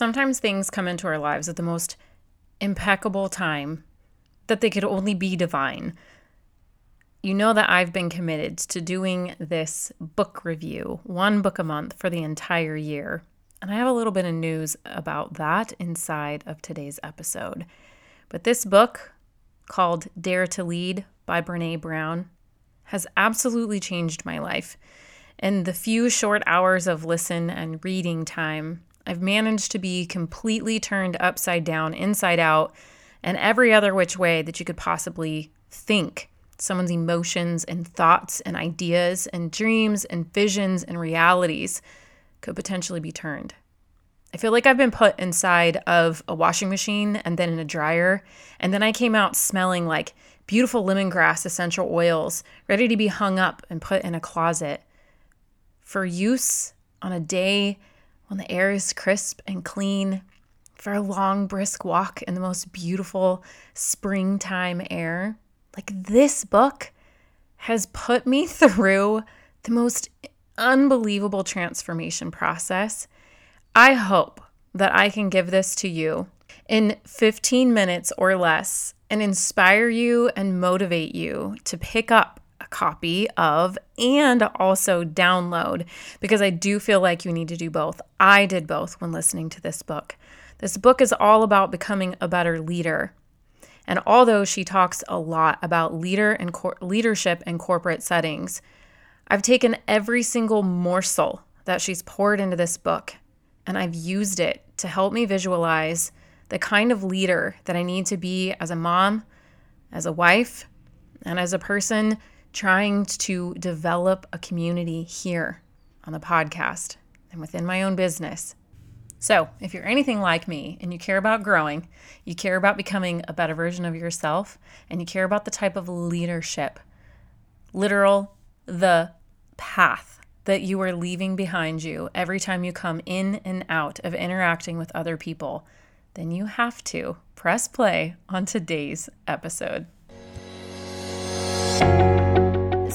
Sometimes things come into our lives at the most impeccable time that they could only be divine. You know that I've been committed to doing this book review, one book a month for the entire year. And I have a little bit of news about that inside of today's episode. But this book, called Dare to Lead by Brene Brown, has absolutely changed my life. In the few short hours of listen and reading time, I've managed to be completely turned upside down, inside out, and every other which way that you could possibly think. Someone's emotions and thoughts and ideas and dreams and visions and realities could potentially be turned. I feel like I've been put inside of a washing machine and then in a dryer, and then I came out smelling like beautiful lemongrass essential oils, ready to be hung up and put in a closet for use on a day when the air is crisp and clean, for a long, brisk walk in the most beautiful springtime air. Like this book has put me through the most unbelievable transformation process. I hope that I can give this to you in 15 minutes or less and inspire you and motivate you to pick up copy of and also download because I do feel like you need to do both. I did both when listening to this book. This book is all about becoming a better leader. And although she talks a lot about leader and cor- leadership in corporate settings, I've taken every single morsel that she's poured into this book and I've used it to help me visualize the kind of leader that I need to be as a mom, as a wife, and as a person trying to develop a community here on the podcast and within my own business. So, if you're anything like me and you care about growing, you care about becoming a better version of yourself, and you care about the type of leadership, literal, the path that you are leaving behind you every time you come in and out of interacting with other people, then you have to press play on today's episode.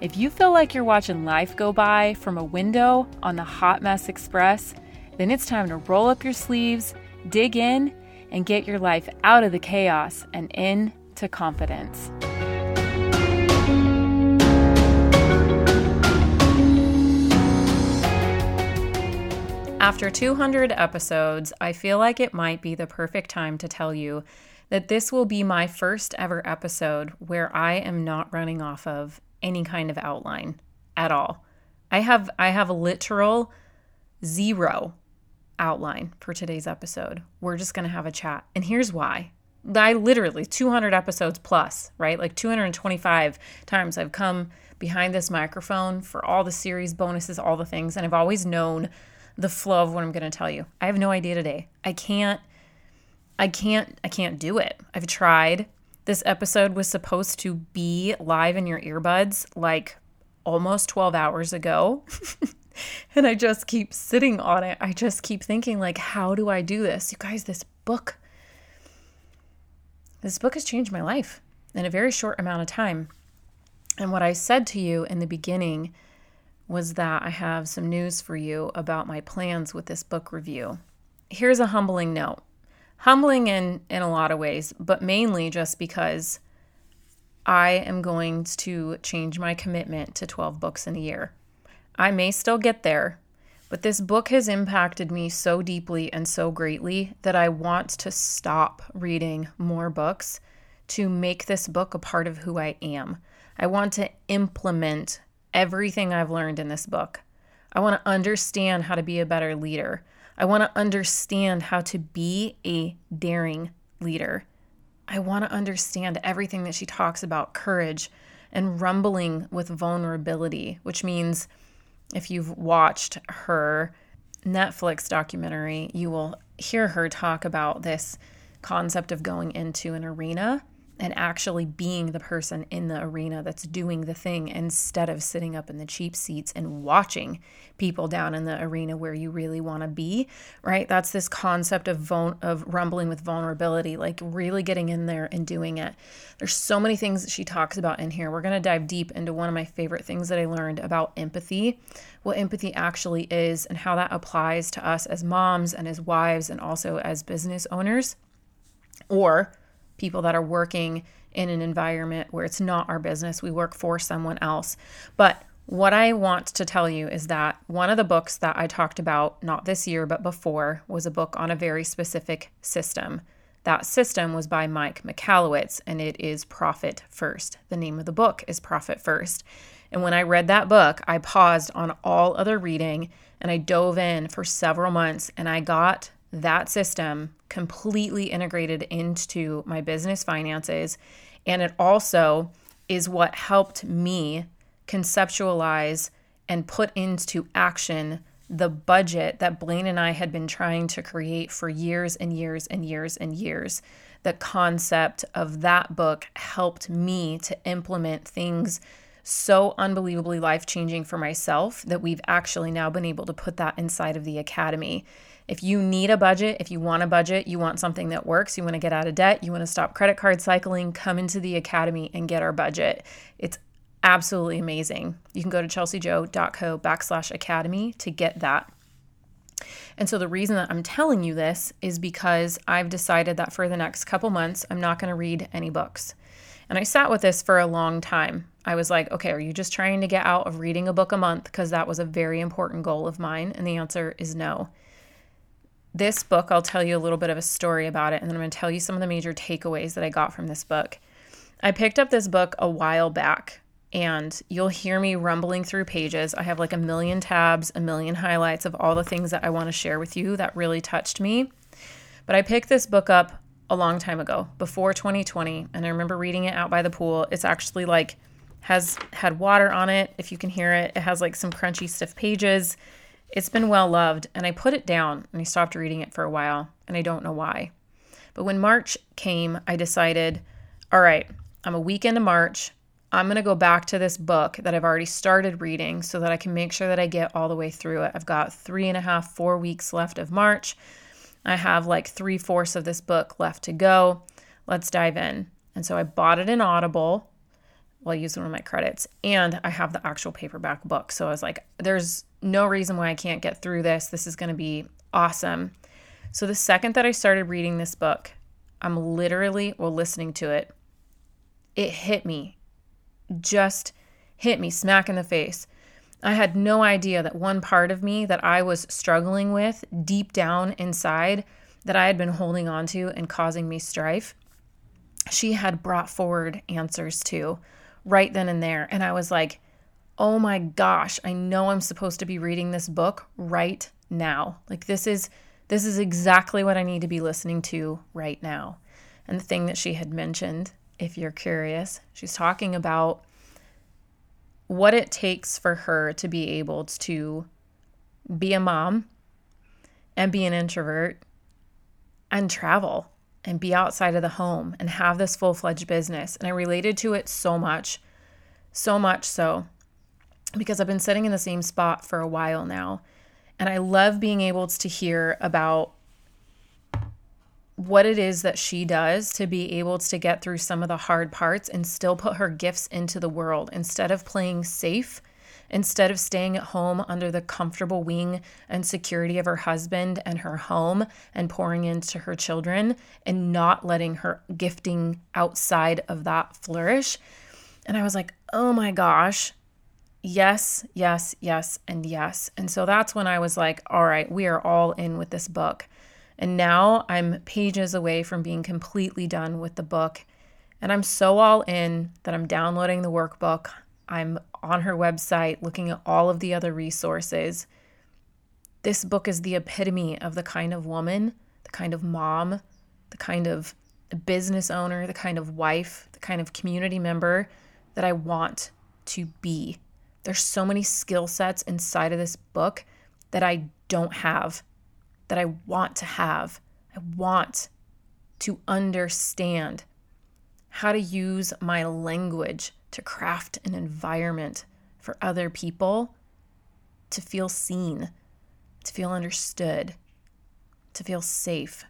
if you feel like you're watching life go by from a window on the Hot Mess Express, then it's time to roll up your sleeves, dig in, and get your life out of the chaos and into confidence. After 200 episodes, I feel like it might be the perfect time to tell you that this will be my first ever episode where I am not running off of any kind of outline at all. I have I have a literal zero outline for today's episode. We're just going to have a chat. And here's why. I literally 200 episodes plus, right? Like 225 times I've come behind this microphone for all the series bonuses, all the things, and I've always known the flow of what I'm going to tell you. I have no idea today. I can't I can't I can't do it. I've tried. This episode was supposed to be live in your earbuds like almost 12 hours ago. and I just keep sitting on it. I just keep thinking like how do I do this? You guys, this book this book has changed my life in a very short amount of time. And what I said to you in the beginning was that I have some news for you about my plans with this book review. Here's a humbling note humbling in in a lot of ways, but mainly just because I am going to change my commitment to 12 books in a year. I may still get there, but this book has impacted me so deeply and so greatly that I want to stop reading more books to make this book a part of who I am. I want to implement everything I've learned in this book. I want to understand how to be a better leader. I want to understand how to be a daring leader. I want to understand everything that she talks about courage and rumbling with vulnerability, which means if you've watched her Netflix documentary, you will hear her talk about this concept of going into an arena and actually being the person in the arena that's doing the thing instead of sitting up in the cheap seats and watching people down in the arena where you really want to be right? That's this concept of vul- of rumbling with vulnerability like really getting in there and doing it. There's so many things that she talks about in here. We're going to dive deep into one of my favorite things that I learned about empathy what empathy actually is and how that applies to us as moms and as wives and also as business owners or people that are working in an environment where it's not our business. We work for someone else. But what I want to tell you is that one of the books that I talked about, not this year, but before, was a book on a very specific system. That system was by Mike Michalowicz, and it is Profit First. The name of the book is Profit First. And when I read that book, I paused on all other reading and I dove in for several months and I got that system completely integrated into my business finances. And it also is what helped me conceptualize and put into action the budget that Blaine and I had been trying to create for years and years and years and years. The concept of that book helped me to implement things so unbelievably life changing for myself that we've actually now been able to put that inside of the academy. If you need a budget, if you want a budget, you want something that works, you want to get out of debt, you want to stop credit card cycling, come into the academy and get our budget. It's absolutely amazing. You can go to chelseajo.co backslash academy to get that. And so the reason that I'm telling you this is because I've decided that for the next couple months, I'm not going to read any books. And I sat with this for a long time. I was like, okay, are you just trying to get out of reading a book a month? Because that was a very important goal of mine. And the answer is no this book, I'll tell you a little bit of a story about it, and then I'm going to tell you some of the major takeaways that I got from this book. I picked up this book a while back, and you'll hear me rumbling through pages. I have like a million tabs, a million highlights of all the things that I want to share with you that really touched me. But I picked this book up a long time ago, before 2020, and I remember reading it out by the pool. It's actually like has had water on it, if you can hear it. It has like some crunchy, stiff pages. It's been well loved, and I put it down and I stopped reading it for a while, and I don't know why. But when March came, I decided, all right, I'm a week into March. I'm going to go back to this book that I've already started reading so that I can make sure that I get all the way through it. I've got three and a half, four weeks left of March. I have like three fourths of this book left to go. Let's dive in. And so I bought it in Audible. Well, I used one of my credits, and I have the actual paperback book. So I was like, there's no reason why I can't get through this. This is going to be awesome. So, the second that I started reading this book, I'm literally, well, listening to it, it hit me, just hit me smack in the face. I had no idea that one part of me that I was struggling with deep down inside, that I had been holding on to and causing me strife, she had brought forward answers to right then and there. And I was like, oh my gosh, I know I'm supposed to be reading this book right now. Like this is this is exactly what I need to be listening to right now. And the thing that she had mentioned, if you're curious, she's talking about what it takes for her to be able to be a mom and be an introvert and travel and be outside of the home and have this full fledged business. And I related to it so much, so much so because I've been sitting in the same spot for a while now. And I love being able to hear about what it is that she does to be able to get through some of the hard parts and still put her gifts into the world instead of playing safe, instead of staying at home under the comfortable wing and security of her husband and her home and pouring into her children and not letting her gifting outside of that flourish. And I was like, oh my gosh, yes, yes, yes, and yes. And so that's when I was like, all right, we are all in with this book. And now I'm pages away from being completely done with the book. And I'm so all in that I'm downloading the workbook. I'm on her website looking at all of the other resources. This book is the epitome of the kind of woman, the kind of mom, the kind of business owner, the kind of wife, the kind of community member that I want to be. There's so many skill sets inside of this book that I don't have, that I want to have. I want to understand how to use my language to craft an environment for other people to feel seen, to feel understood, to feel safe.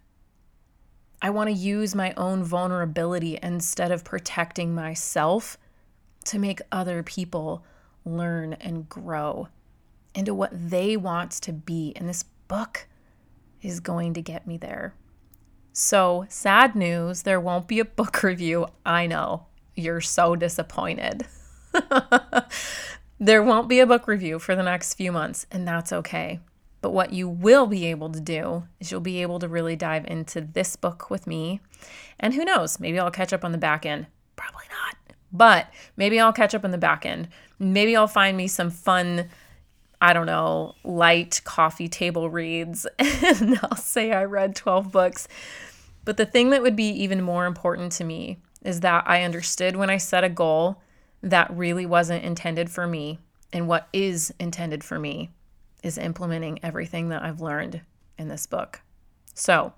I want to use my own vulnerability instead of protecting myself to make other people learn and grow into what they want to be. And this book is going to get me there. So, sad news, there won't be a book review. I know you're so disappointed. there won't be a book review for the next few months, and that's okay. But what you will be able to do is you'll be able to really dive into this book with me. And who knows, maybe I'll catch up on the back end. Probably not. But maybe I'll catch up on the back end. Maybe I'll find me some fun, I don't know, light coffee table reads and I'll say I read 12 books. But the thing that would be even more important to me is that I understood when I set a goal that really wasn't intended for me. And what is intended for me is implementing everything that I've learned in this book. So,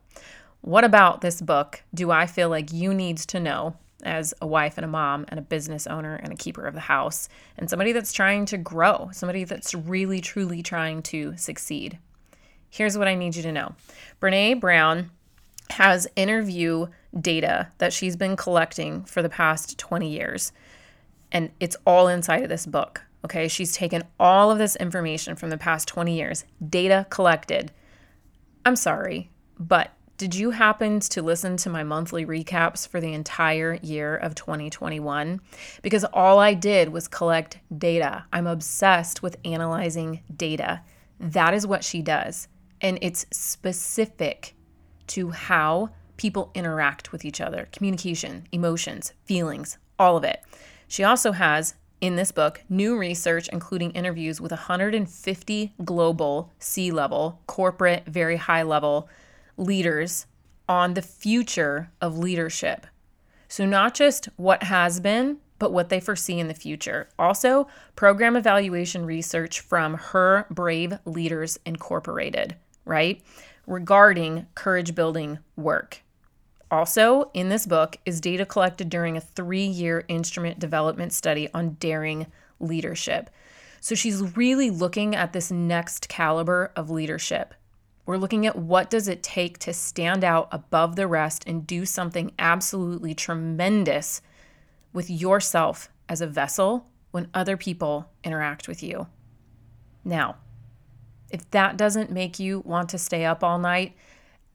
what about this book do I feel like you need to know as a wife and a mom and a business owner and a keeper of the house and somebody that's trying to grow, somebody that's really, truly trying to succeed? Here's what I need you to know Brene Brown has interview data that she's been collecting for the past 20 years. And it's all inside of this book. Okay. She's taken all of this information from the past 20 years, data collected. I'm sorry, but did you happen to listen to my monthly recaps for the entire year of 2021? Because all I did was collect data. I'm obsessed with analyzing data. That is what she does. And it's specific to how people interact with each other communication, emotions, feelings, all of it. She also has in this book new research, including interviews with 150 global C level, corporate, very high level leaders on the future of leadership. So, not just what has been, but what they foresee in the future. Also, program evaluation research from Her Brave Leaders Incorporated, right? regarding courage building work. Also, in this book is data collected during a three year instrument development study on daring leadership. So she's really looking at this next caliber of leadership. We're looking at what does it take to stand out above the rest and do something absolutely tremendous with yourself as a vessel when other people interact with you. Now, if that doesn't make you want to stay up all night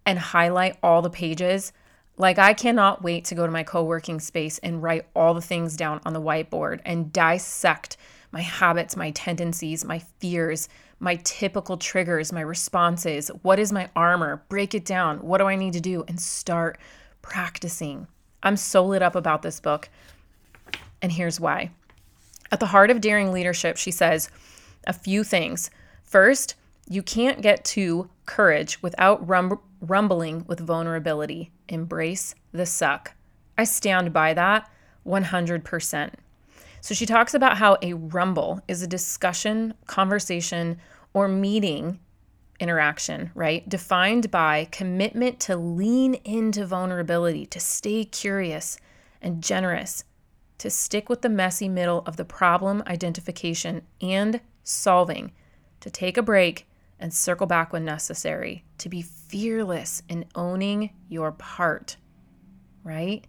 and highlight all the pages, like I cannot wait to go to my co working space and write all the things down on the whiteboard and dissect my habits, my tendencies, my fears, my typical triggers, my responses. What is my armor? Break it down. What do I need to do? And start practicing. I'm so lit up about this book. And here's why. At the heart of daring leadership, she says a few things. First, you can't get to courage without rum- rumbling with vulnerability. Embrace the suck. I stand by that 100%. So she talks about how a rumble is a discussion, conversation, or meeting interaction, right? Defined by commitment to lean into vulnerability, to stay curious and generous, to stick with the messy middle of the problem identification and solving, to take a break and circle back when necessary, to be fearless in owning your part, right?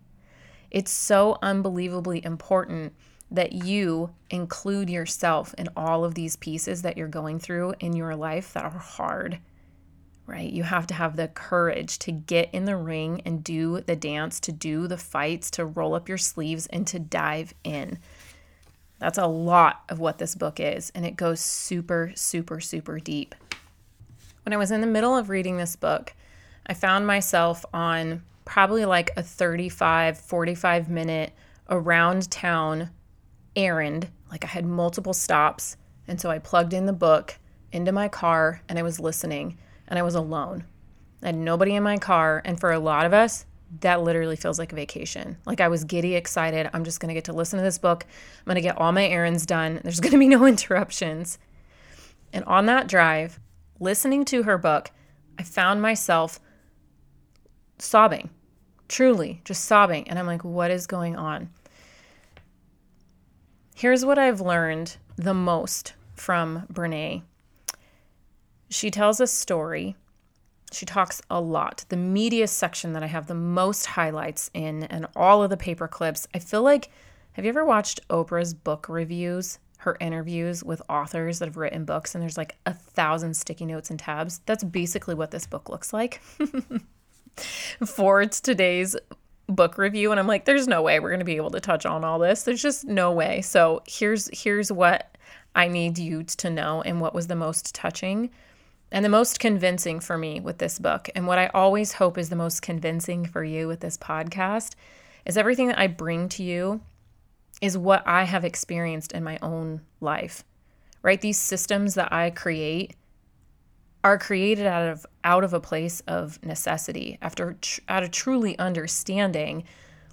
It's so unbelievably important that you include yourself in all of these pieces that you're going through in your life that are hard, right? You have to have the courage to get in the ring and do the dance, to do the fights, to roll up your sleeves and to dive in. That's a lot of what this book is, and it goes super, super, super deep. When I was in the middle of reading this book, I found myself on probably like a 35, 45 minute around town errand. Like I had multiple stops. And so I plugged in the book into my car and I was listening and I was alone. I had nobody in my car. And for a lot of us, that literally feels like a vacation. Like I was giddy excited. I'm just going to get to listen to this book. I'm going to get all my errands done. There's going to be no interruptions. And on that drive, listening to her book, I found myself sobbing. truly, just sobbing. And I'm like, what is going on? Here's what I've learned the most from Brene. She tells a story. She talks a lot. The media section that I have the most highlights in and all of the paper clips. I feel like, have you ever watched Oprah's book reviews? Her interviews with authors that have written books, and there's like a thousand sticky notes and tabs. That's basically what this book looks like. for today's book review and I'm like there's no way we're going to be able to touch on all this. There's just no way. So here's here's what I need you to know and what was the most touching and the most convincing for me with this book and what I always hope is the most convincing for you with this podcast is everything that I bring to you is what I have experienced in my own life. Right? These systems that I create are created out of out of a place of necessity after tr- out of truly understanding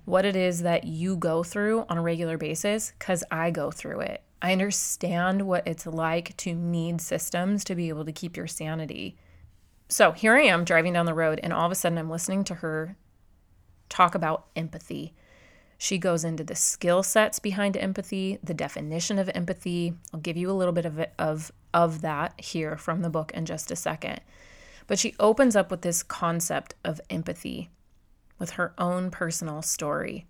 what it is that you go through on a regular basis cuz I go through it. I understand what it's like to need systems to be able to keep your sanity. So, here I am driving down the road and all of a sudden I'm listening to her talk about empathy. She goes into the skill sets behind empathy, the definition of empathy. I'll give you a little bit of, of of that here from the book in just a second. But she opens up with this concept of empathy with her own personal story.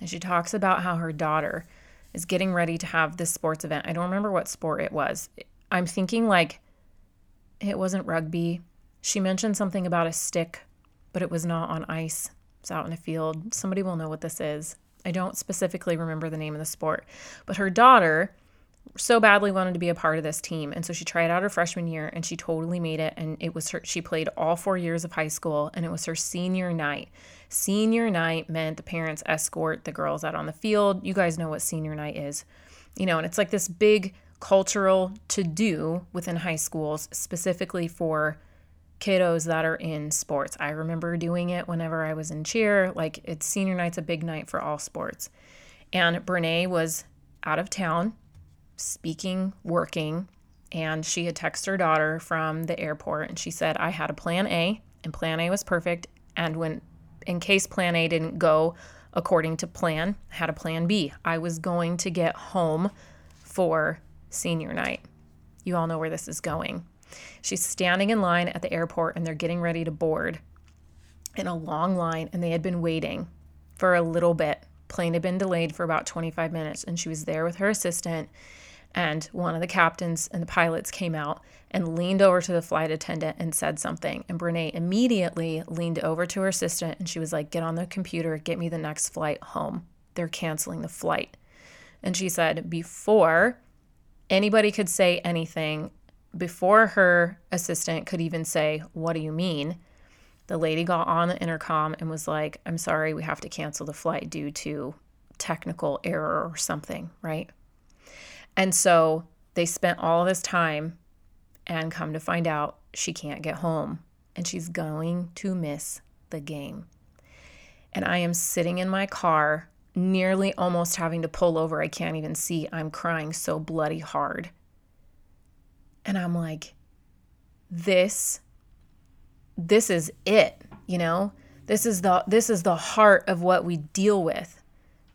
And she talks about how her daughter is getting ready to have this sports event. I don't remember what sport it was. I'm thinking like it wasn't rugby. She mentioned something about a stick, but it was not on ice. It's out in a field. Somebody will know what this is. I don't specifically remember the name of the sport. But her daughter so badly wanted to be a part of this team. And so she tried out her freshman year and she totally made it. And it was her, she played all four years of high school and it was her senior night. Senior night meant the parents escort the girls out on the field. You guys know what senior night is, you know, and it's like this big cultural to do within high schools, specifically for kiddos that are in sports. I remember doing it whenever I was in cheer. Like it's senior night's a big night for all sports. And Brene was out of town speaking, working, and she had texted her daughter from the airport and she said, I had a plan A and plan A was perfect. And when, in case plan A didn't go according to plan, had a plan B. I was going to get home for senior night. You all know where this is going. She's standing in line at the airport and they're getting ready to board in a long line and they had been waiting for a little bit. Plane had been delayed for about 25 minutes and she was there with her assistant and one of the captains and the pilots came out and leaned over to the flight attendant and said something. And Brene immediately leaned over to her assistant and she was like, Get on the computer, get me the next flight home. They're canceling the flight. And she said, Before anybody could say anything, before her assistant could even say, What do you mean? The lady got on the intercom and was like, I'm sorry, we have to cancel the flight due to technical error or something, right? And so they spent all this time and come to find out she can't get home and she's going to miss the game. And I am sitting in my car, nearly almost having to pull over. I can't even see. I'm crying so bloody hard. And I'm like, this this is it, you know? This is the this is the heart of what we deal with.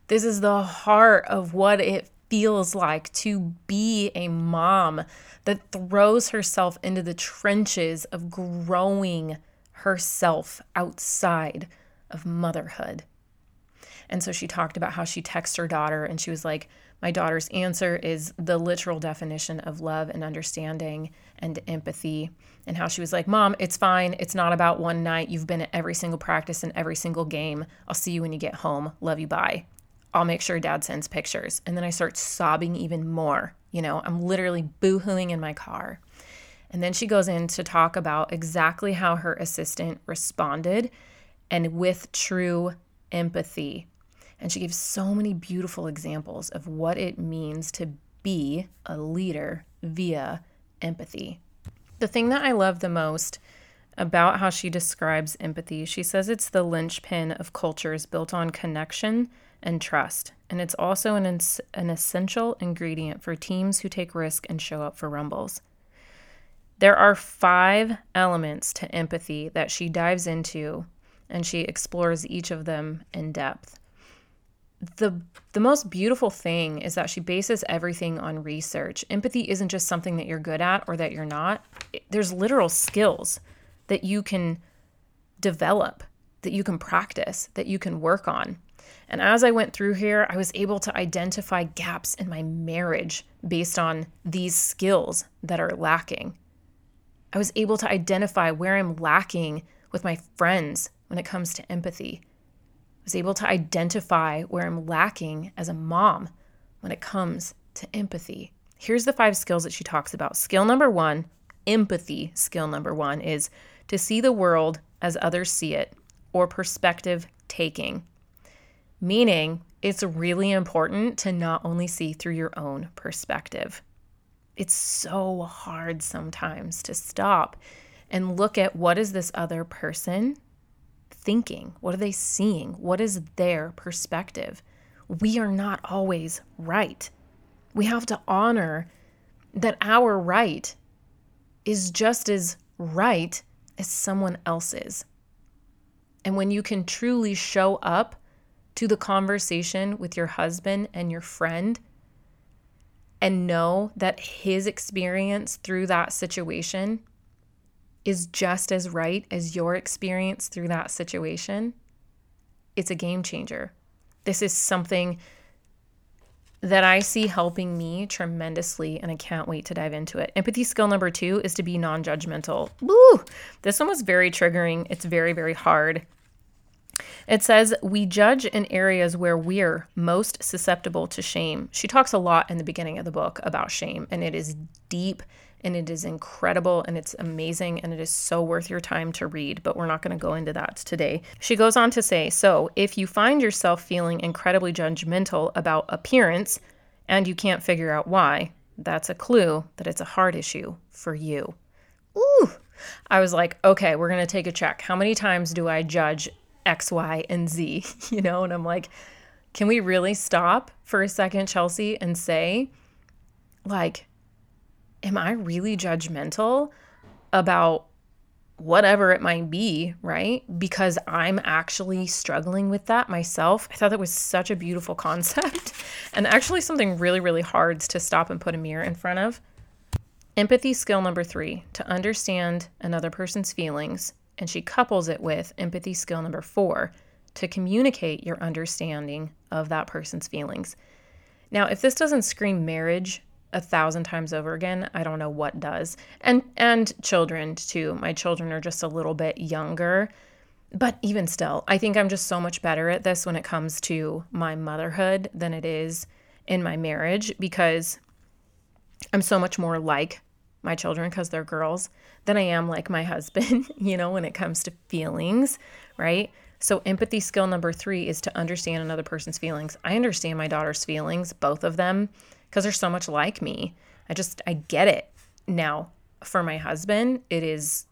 This is the heart of what it feels like to be a mom that throws herself into the trenches of growing herself outside of motherhood. And so she talked about how she texts her daughter and she was like, My daughter's answer is the literal definition of love and understanding and empathy. And how she was like, Mom, it's fine. It's not about one night. You've been at every single practice and every single game. I'll see you when you get home. Love you. Bye. I'll make sure dad sends pictures. And then I start sobbing even more. You know, I'm literally boohooing in my car. And then she goes in to talk about exactly how her assistant responded and with true empathy. And she gives so many beautiful examples of what it means to be a leader via empathy. The thing that I love the most about how she describes empathy, she says it's the linchpin of cultures built on connection and trust. And it's also an, an essential ingredient for teams who take risk and show up for rumbles. There are five elements to empathy that she dives into and she explores each of them in depth. The, the most beautiful thing is that she bases everything on research. Empathy isn't just something that you're good at or that you're not. There's literal skills that you can develop, that you can practice, that you can work on. And as I went through here, I was able to identify gaps in my marriage based on these skills that are lacking. I was able to identify where I'm lacking with my friends when it comes to empathy. Was able to identify where I'm lacking as a mom when it comes to empathy. Here's the five skills that she talks about. Skill number one, empathy skill number one, is to see the world as others see it or perspective taking meaning it's really important to not only see through your own perspective. It's so hard sometimes to stop and look at what is this other person thinking? What are they seeing? What is their perspective? We are not always right. We have to honor that our right is just as right as someone else's. And when you can truly show up to the conversation with your husband and your friend and know that his experience through that situation is just as right as your experience through that situation, it's a game changer. This is something that I see helping me tremendously, and I can't wait to dive into it. Empathy skill number two is to be non judgmental. Woo! This one was very triggering. It's very, very hard. It says, We judge in areas where we're most susceptible to shame. She talks a lot in the beginning of the book about shame, and it is deep and it is incredible and it's amazing and it is so worth your time to read, but we're not going to go into that today. She goes on to say, So if you find yourself feeling incredibly judgmental about appearance and you can't figure out why, that's a clue that it's a hard issue for you. Ooh. I was like, okay, we're going to take a check. How many times do I judge X, Y, and Z, you know? And I'm like, can we really stop for a second, Chelsea, and say, like, am I really judgmental about whatever it might be, right? Because I'm actually struggling with that myself. I thought that was such a beautiful concept and actually something really, really hard to stop and put a mirror in front of. Empathy skill number three to understand another person's feelings and she couples it with empathy skill number four to communicate your understanding of that person's feelings. Now, if this doesn't scream marriage a thousand times over again, I don't know what does. And and children too. My children are just a little bit younger. But even still, I think I'm just so much better at this when it comes to my motherhood than it is in my marriage because I'm so much more like my children because they're girls than I am like my husband, you know, when it comes to feelings, right? So, empathy skill number three is to understand another person's feelings. I understand my daughter's feelings, both of them, because they're so much like me. I just, I get it. Now, for my husband, it is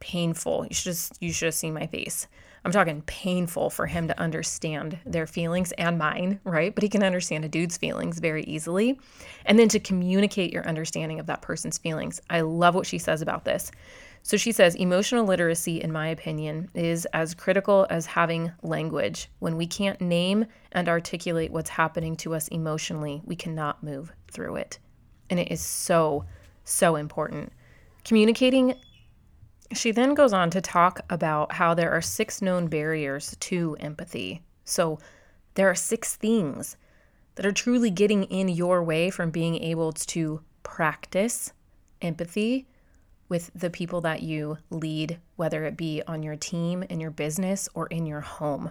painful. You should just, you should have seen my face. I'm talking painful for him to understand their feelings and mine, right? But he can understand a dude's feelings very easily. And then to communicate your understanding of that person's feelings. I love what she says about this. So she says emotional literacy, in my opinion, is as critical as having language. When we can't name and articulate what's happening to us emotionally, we cannot move through it. And it is so, so important. Communicating she then goes on to talk about how there are six known barriers to empathy. So there are six things that are truly getting in your way from being able to practice empathy with the people that you lead, whether it be on your team, in your business, or in your home.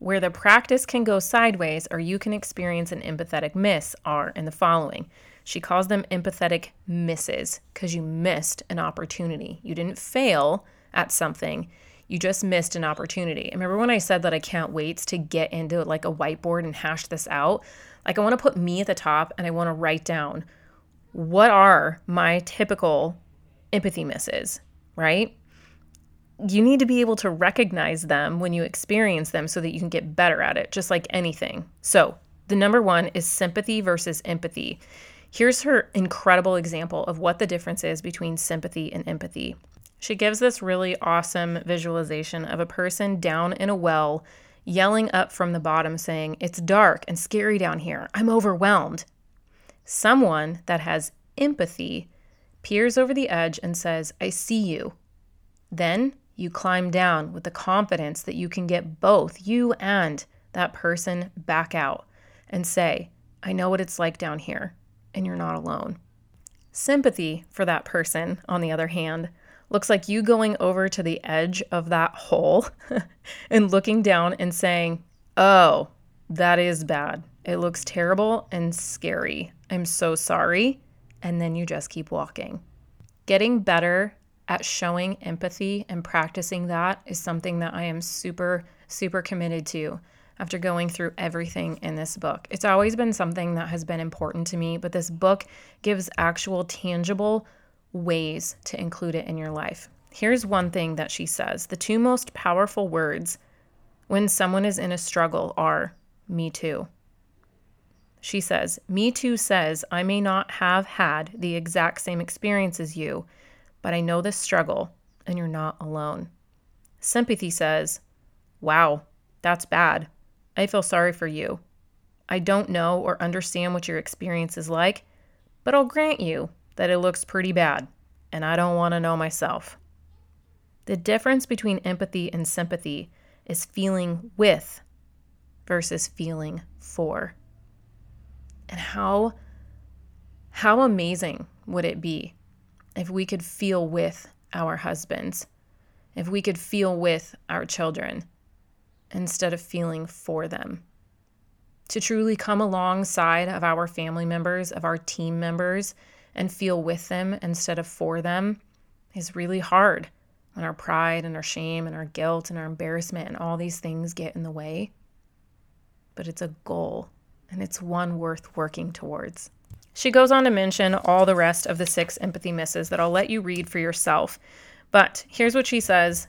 Where the practice can go sideways or you can experience an empathetic miss are in the following she calls them empathetic misses because you missed an opportunity. You didn't fail at something, you just missed an opportunity. Remember when I said that I can't wait to get into like a whiteboard and hash this out? Like, I want to put me at the top and I want to write down what are my typical empathy misses, right? You need to be able to recognize them when you experience them so that you can get better at it, just like anything. So, the number one is sympathy versus empathy. Here's her incredible example of what the difference is between sympathy and empathy. She gives this really awesome visualization of a person down in a well yelling up from the bottom, saying, It's dark and scary down here. I'm overwhelmed. Someone that has empathy peers over the edge and says, I see you. Then you climb down with the confidence that you can get both you and that person back out and say, I know what it's like down here, and you're not alone. Sympathy for that person, on the other hand, looks like you going over to the edge of that hole and looking down and saying, Oh, that is bad. It looks terrible and scary. I'm so sorry. And then you just keep walking. Getting better at showing empathy and practicing that is something that I am super, super committed to after going through everything in this book. It's always been something that has been important to me, but this book gives actual tangible ways to include it in your life. Here's one thing that she says the two most powerful words when someone is in a struggle are me too. She says, Me too says I may not have had the exact same experience as you, but I know this struggle and you're not alone. Sympathy says, Wow, that's bad. I feel sorry for you. I don't know or understand what your experience is like, but I'll grant you that it looks pretty bad, and I don't want to know myself. The difference between empathy and sympathy is feeling with versus feeling for. And how how amazing would it be if we could feel with our husbands, if we could feel with our children instead of feeling for them? To truly come alongside of our family members, of our team members, and feel with them instead of for them is really hard when our pride and our shame and our guilt and our embarrassment and all these things get in the way. But it's a goal and it's one worth working towards. She goes on to mention all the rest of the six empathy misses that I'll let you read for yourself. But here's what she says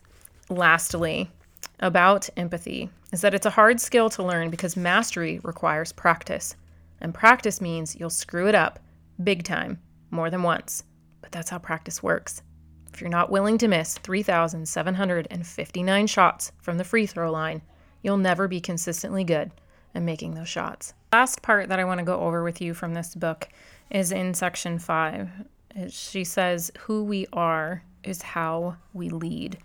lastly about empathy is that it's a hard skill to learn because mastery requires practice. And practice means you'll screw it up big time more than once. But that's how practice works. If you're not willing to miss 3,759 shots from the free throw line, you'll never be consistently good at making those shots. Last part that I want to go over with you from this book is in section five. She says, Who we are is how we lead.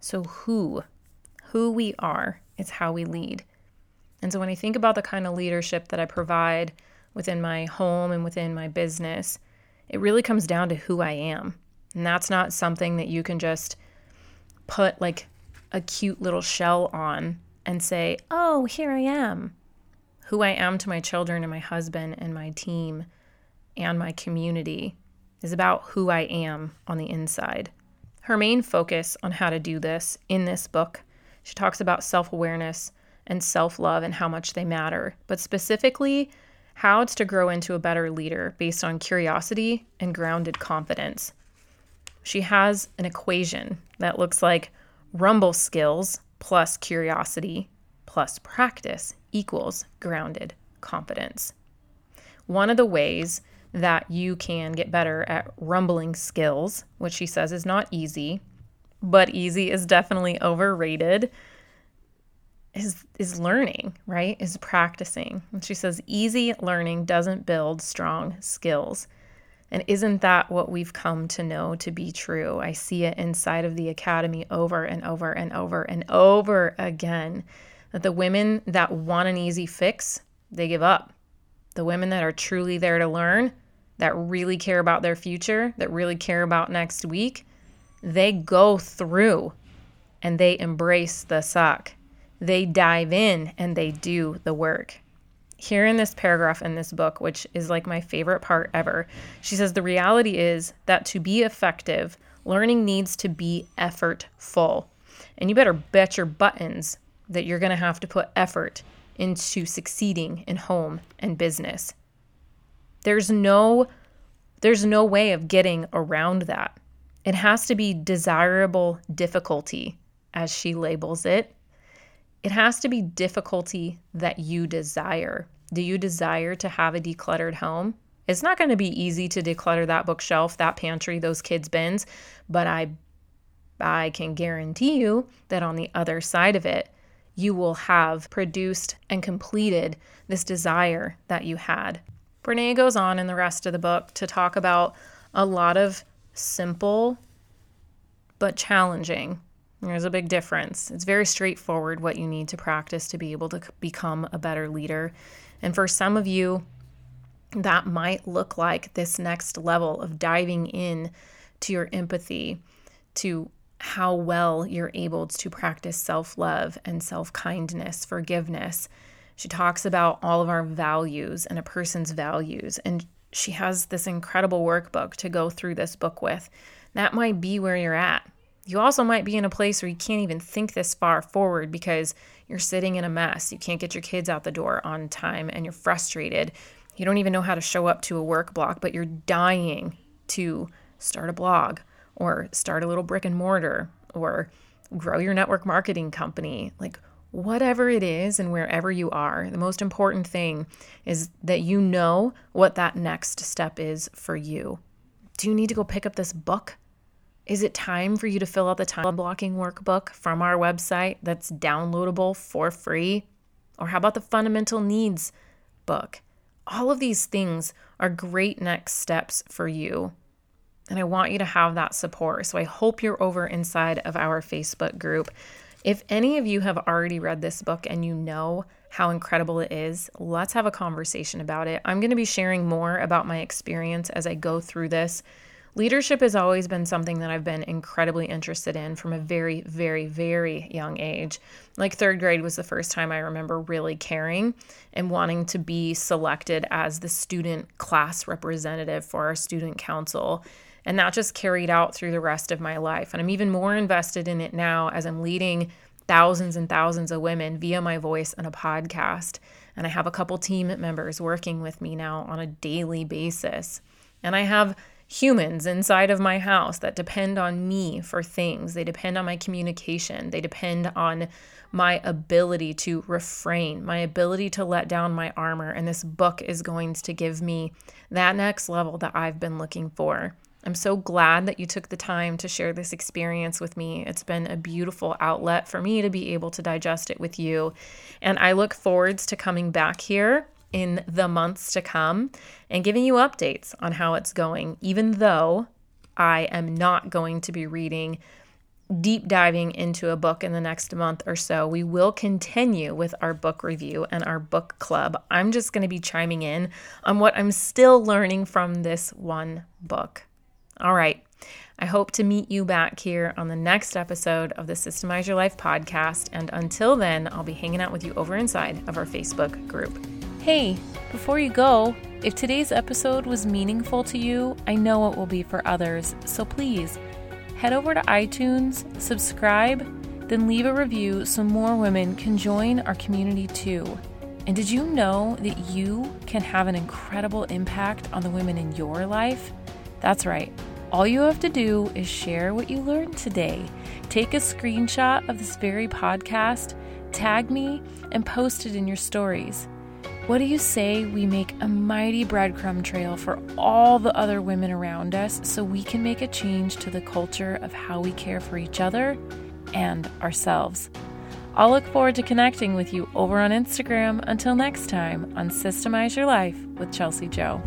So, who? Who we are is how we lead. And so, when I think about the kind of leadership that I provide within my home and within my business, it really comes down to who I am. And that's not something that you can just put like a cute little shell on and say, oh, here I am. Who I am to my children and my husband and my team and my community is about who I am on the inside. Her main focus on how to do this in this book, she talks about self awareness and self love and how much they matter, but specifically how it's to grow into a better leader based on curiosity and grounded confidence. She has an equation that looks like rumble skills plus curiosity plus practice equals grounded confidence. One of the ways that you can get better at rumbling skills, which she says is not easy, but easy is definitely overrated, is is learning, right? Is practicing. And she says easy learning doesn't build strong skills. And isn't that what we've come to know to be true? I see it inside of the academy over and over and over and over again that the women that want an easy fix, they give up. The women that are truly there to learn, that really care about their future, that really care about next week, they go through and they embrace the suck they dive in and they do the work. Here in this paragraph in this book, which is like my favorite part ever, she says the reality is that to be effective, learning needs to be effortful. And you better bet your buttons that you're going to have to put effort into succeeding in home and business. There's no there's no way of getting around that. It has to be desirable difficulty as she labels it it has to be difficulty that you desire. Do you desire to have a decluttered home? It's not going to be easy to declutter that bookshelf, that pantry, those kids' bins, but I I can guarantee you that on the other side of it, you will have produced and completed this desire that you had. Brene goes on in the rest of the book to talk about a lot of simple but challenging. There's a big difference. It's very straightforward what you need to practice to be able to become a better leader. And for some of you, that might look like this next level of diving in to your empathy, to how well you're able to practice self love and self kindness, forgiveness. She talks about all of our values and a person's values. And she has this incredible workbook to go through this book with. That might be where you're at. You also might be in a place where you can't even think this far forward because you're sitting in a mess. You can't get your kids out the door on time and you're frustrated. You don't even know how to show up to a work block, but you're dying to start a blog or start a little brick and mortar or grow your network marketing company. Like, whatever it is and wherever you are, the most important thing is that you know what that next step is for you. Do you need to go pick up this book? Is it time for you to fill out the time blocking workbook from our website that's downloadable for free? Or how about the fundamental needs book? All of these things are great next steps for you. And I want you to have that support. So I hope you're over inside of our Facebook group. If any of you have already read this book and you know how incredible it is, let's have a conversation about it. I'm going to be sharing more about my experience as I go through this Leadership has always been something that I've been incredibly interested in from a very, very, very young age. Like third grade was the first time I remember really caring and wanting to be selected as the student class representative for our student council. And that just carried out through the rest of my life. And I'm even more invested in it now as I'm leading thousands and thousands of women via my voice and a podcast. And I have a couple team members working with me now on a daily basis. And I have humans inside of my house that depend on me for things. They depend on my communication. They depend on my ability to refrain, my ability to let down my armor. And this book is going to give me that next level that I've been looking for. I'm so glad that you took the time to share this experience with me. It's been a beautiful outlet for me to be able to digest it with you. And I look forwards to coming back here in the months to come and giving you updates on how it's going, even though I am not going to be reading deep diving into a book in the next month or so. We will continue with our book review and our book club. I'm just going to be chiming in on what I'm still learning from this one book. All right. I hope to meet you back here on the next episode of the Systemize Your Life podcast. And until then, I'll be hanging out with you over inside of our Facebook group. Hey, before you go, if today's episode was meaningful to you, I know it will be for others, so please head over to iTunes, subscribe, then leave a review so more women can join our community too. And did you know that you can have an incredible impact on the women in your life? That's right. All you have to do is share what you learned today. Take a screenshot of this very podcast, tag me, and post it in your stories. What do you say we make a mighty breadcrumb trail for all the other women around us so we can make a change to the culture of how we care for each other and ourselves? I'll look forward to connecting with you over on Instagram. Until next time on Systemize Your Life with Chelsea Jo.